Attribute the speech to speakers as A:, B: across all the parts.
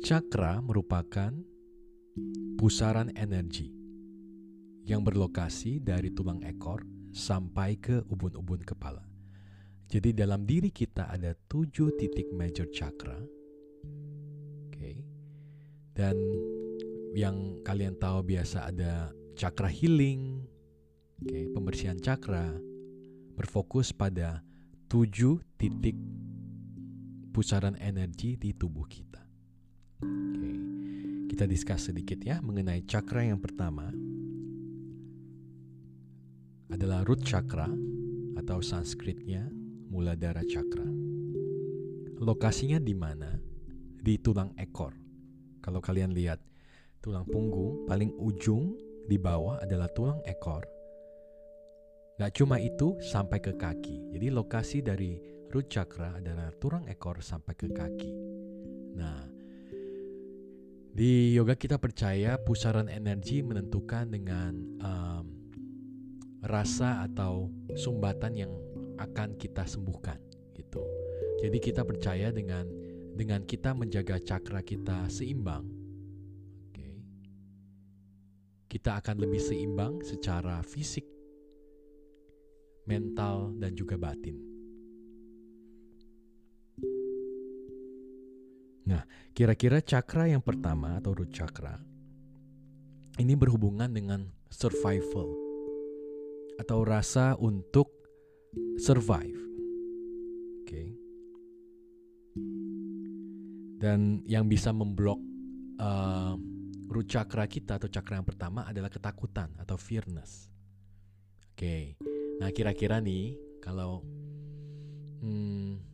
A: Cakra merupakan pusaran energi yang berlokasi dari tulang ekor sampai ke ubun-ubun kepala. Jadi dalam diri kita ada tujuh titik major chakra. Oke. Dan yang kalian tahu biasa ada chakra healing, oke, pembersihan chakra, berfokus pada tujuh titik pusaran energi di tubuh kita. Oke, kita diskus sedikit ya mengenai chakra yang pertama adalah root chakra atau Sanskritnya Muladhara Chakra. Lokasinya di mana? Di tulang ekor. Kalau kalian lihat tulang punggung paling ujung di bawah adalah tulang ekor. Gak cuma itu sampai ke kaki. Jadi lokasi dari root chakra adalah tulang ekor sampai ke kaki. Nah, di yoga kita percaya pusaran energi menentukan dengan um, rasa atau sumbatan yang akan kita sembuhkan gitu. Jadi kita percaya dengan dengan kita menjaga cakra kita seimbang, oke, kita akan lebih seimbang secara fisik, mental dan juga batin. Nah, kira-kira cakra yang pertama atau root chakra ini berhubungan dengan survival atau rasa untuk survive. Oke. Dan yang bisa memblok uh, root chakra kita atau chakra yang pertama adalah ketakutan atau fearness. Oke. Nah, kira-kira nih kalau hmm,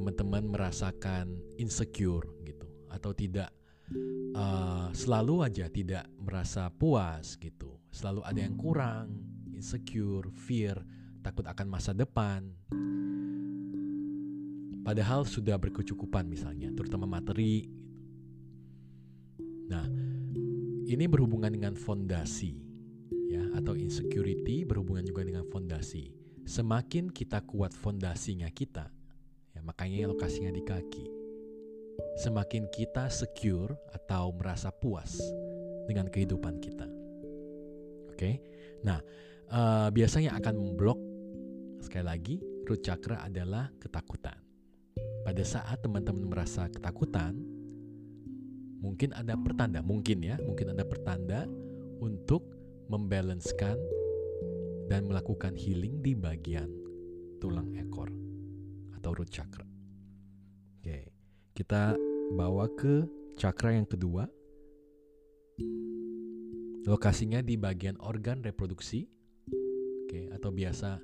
A: teman-teman merasakan insecure gitu atau tidak uh, selalu aja tidak merasa puas gitu, selalu ada yang kurang, insecure, fear, takut akan masa depan. Padahal sudah berkecukupan misalnya, terutama materi. Gitu. Nah, ini berhubungan dengan fondasi, ya, atau insecurity berhubungan juga dengan fondasi. Semakin kita kuat fondasinya kita, ya, makanya lokasinya di kaki. Semakin kita secure atau merasa puas dengan kehidupan kita. Oke, okay? nah uh, biasanya akan memblok sekali lagi root chakra adalah ketakutan. Pada saat teman-teman merasa ketakutan, mungkin ada pertanda, mungkin ya, mungkin ada pertanda untuk membalancekan dan melakukan healing di bagian tulang ekor atau root chakra. Oke, kita bawa ke chakra yang kedua. Lokasinya di bagian organ reproduksi Oke, atau biasa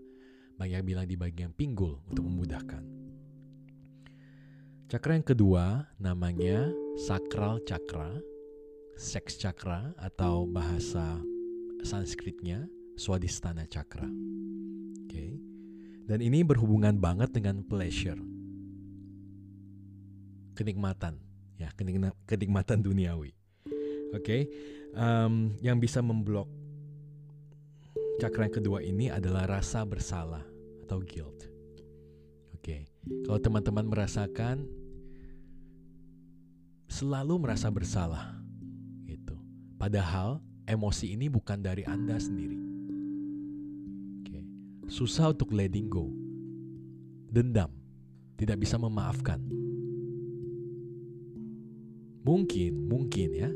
A: banyak bilang di bagian pinggul untuk memudahkan. Cakra yang kedua namanya sakral cakra, seks cakra atau bahasa Sanskritnya swadhisthana cakra. Oke. Dan ini berhubungan banget dengan pleasure. Kenikmatan, ya, kenikmatan duniawi. Oke. Um, yang bisa memblok Cakra yang kedua ini adalah rasa bersalah atau guilt. Oke, kalau teman-teman merasakan selalu merasa bersalah, gitu. Padahal emosi ini bukan dari Anda sendiri. Susah untuk letting go, dendam, tidak bisa memaafkan. Mungkin, mungkin ya,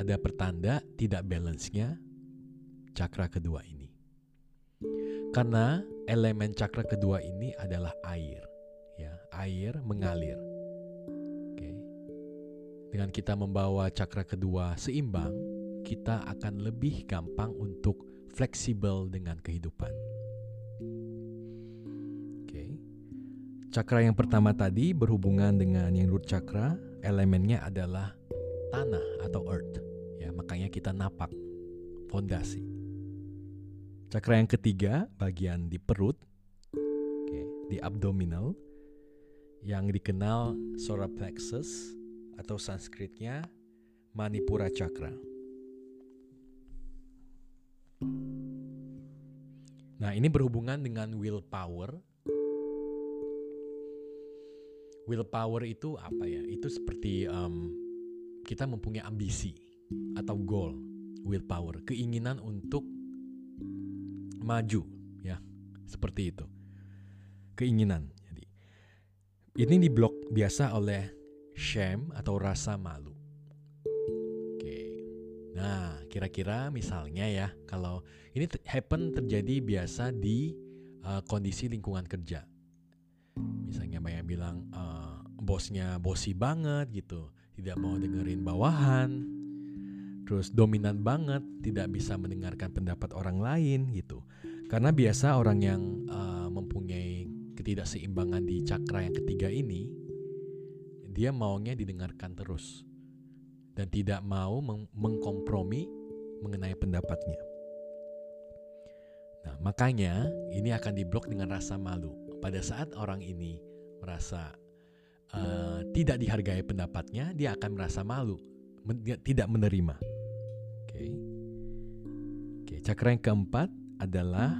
A: ada pertanda tidak balance-nya cakra kedua ini. Karena elemen cakra kedua ini adalah air, ya, air mengalir. Oke. Dengan kita membawa cakra kedua seimbang, kita akan lebih gampang untuk fleksibel dengan kehidupan. Cakra yang pertama tadi berhubungan dengan yang root cakra, elemennya adalah tanah atau earth. Ya, makanya kita napak fondasi. Cakra yang ketiga bagian di perut, okay, di abdominal, yang dikenal solar plexus atau Sanskritnya Manipura Chakra. Nah, ini berhubungan dengan willpower. Willpower itu apa ya? Itu seperti um, kita mempunyai ambisi atau goal, willpower, keinginan untuk maju, ya, seperti itu. Keinginan. Jadi ini diblok biasa oleh shame atau rasa malu. Oke. Nah, kira-kira misalnya ya, kalau ini happen terjadi biasa di uh, kondisi lingkungan kerja misalnya banyak bilang uh, bosnya bosi banget gitu. Tidak mau dengerin bawahan. Terus dominan banget tidak bisa mendengarkan pendapat orang lain gitu. Karena biasa orang yang uh, mempunyai ketidakseimbangan di cakra yang ketiga ini dia maunya didengarkan terus. Dan tidak mau meng mengkompromi mengenai pendapatnya. Nah, makanya ini akan diblok dengan rasa malu. Pada saat orang ini merasa uh, tidak dihargai pendapatnya, dia akan merasa malu, men tidak menerima. Oke. Okay. Okay, cakra yang keempat adalah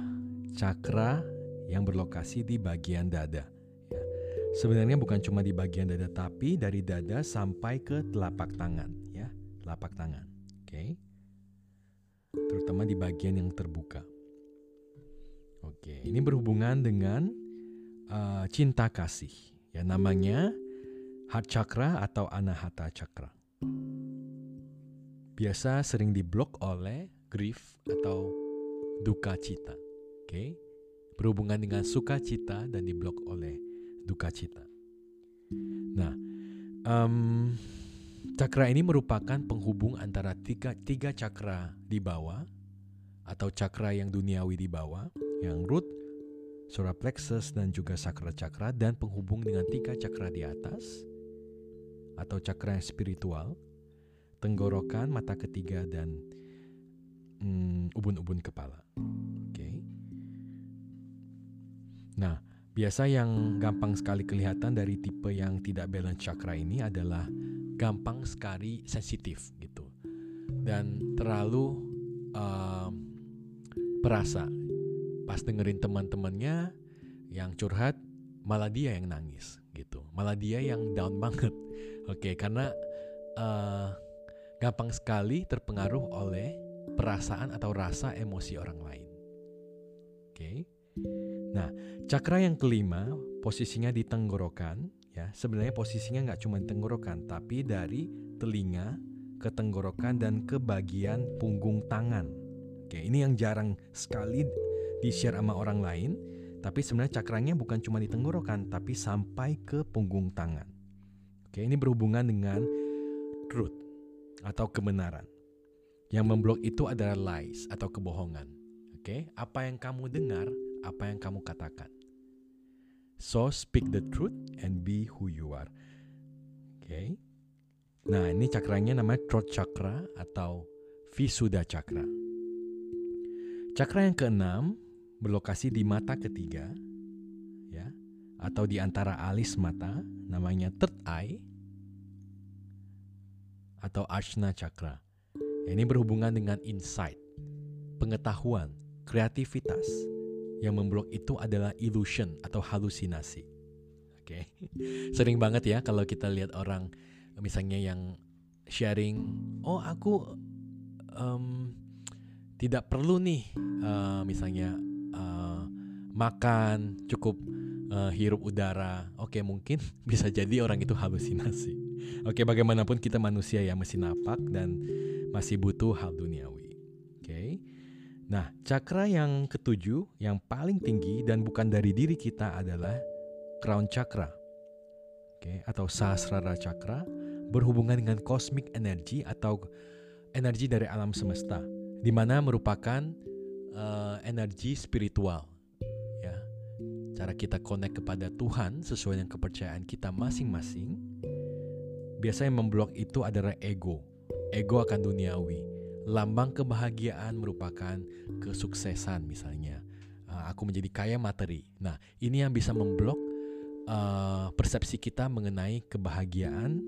A: cakra yang berlokasi di bagian dada. Ya. Sebenarnya bukan cuma di bagian dada, tapi dari dada sampai ke telapak tangan, ya, telapak tangan. Oke. Okay. Terutama di bagian yang terbuka. Oke, ini berhubungan dengan uh, cinta kasih. Ya namanya heart chakra atau anahata chakra. Biasa sering diblok oleh grief atau duka cita. Oke. Okay? Berhubungan dengan sukacita dan diblok oleh duka cita. Nah, um, cakra ini merupakan penghubung antara tiga, tiga cakra di bawah atau cakra yang duniawi di bawah, yang root, solar plexus dan juga sakra cakra dan penghubung dengan tiga cakra di atas atau cakra yang spiritual, tenggorokan, mata ketiga dan mm, ubun-ubun kepala. Oke. Okay. Nah, biasa yang gampang sekali kelihatan dari tipe yang tidak balance cakra ini adalah gampang sekali sensitif gitu dan terlalu uh, perasa pas dengerin teman-temannya yang curhat malah dia yang nangis gitu. Malah dia yang down banget. Oke okay, karena uh, gampang sekali terpengaruh oleh perasaan atau rasa emosi orang lain. Oke. Okay? nah cakra yang kelima posisinya di tenggorokan ya. Sebenarnya posisinya nggak cuma tenggorokan tapi dari telinga ke tenggorokan dan ke bagian punggung tangan. Oke ini yang jarang sekali di-share sama orang lain, tapi sebenarnya cakranya bukan cuma di tenggorokan, tapi sampai ke punggung tangan. Oke, ini berhubungan dengan truth atau kebenaran. Yang memblok itu adalah lies atau kebohongan. Oke, apa yang kamu dengar, apa yang kamu katakan. So speak the truth and be who you are. Oke. Nah, ini cakranya namanya throat chakra atau Visuddha chakra. Cakra yang keenam berlokasi di mata ketiga ya atau di antara alis mata namanya third eye atau Ajna Chakra. Ini berhubungan dengan insight, pengetahuan, kreativitas. Yang memblok itu adalah illusion atau halusinasi. Oke. Okay. Sering banget ya kalau kita lihat orang misalnya yang sharing, "Oh, aku um, tidak perlu nih uh, misalnya makan, cukup uh, hirup udara. Oke, mungkin bisa jadi orang itu halusinasi. Oke, bagaimanapun kita manusia ya masih napak dan masih butuh hal duniawi. Oke. Nah, cakra yang ketujuh yang paling tinggi dan bukan dari diri kita adalah crown chakra. Oke, atau sahasrara chakra berhubungan dengan cosmic energy atau energi dari alam semesta di mana merupakan uh, energi spiritual cara kita connect kepada Tuhan sesuai dengan kepercayaan kita masing-masing, biasanya memblok itu adalah ego. Ego akan duniawi. Lambang kebahagiaan merupakan kesuksesan misalnya. Uh, aku menjadi kaya materi. Nah, ini yang bisa memblok uh, persepsi kita mengenai kebahagiaan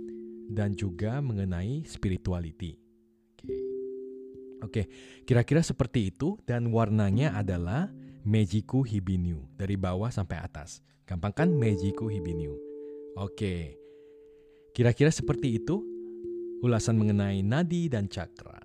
A: dan juga mengenai spirituality. Okay. kira-kira seperti itu dan warnanya adalah Mejiku Hibinu dari bawah sampai atas. Gampang kan Mejiku Hibinu. Oke. Kira-kira seperti itu ulasan mengenai nadi dan cakra.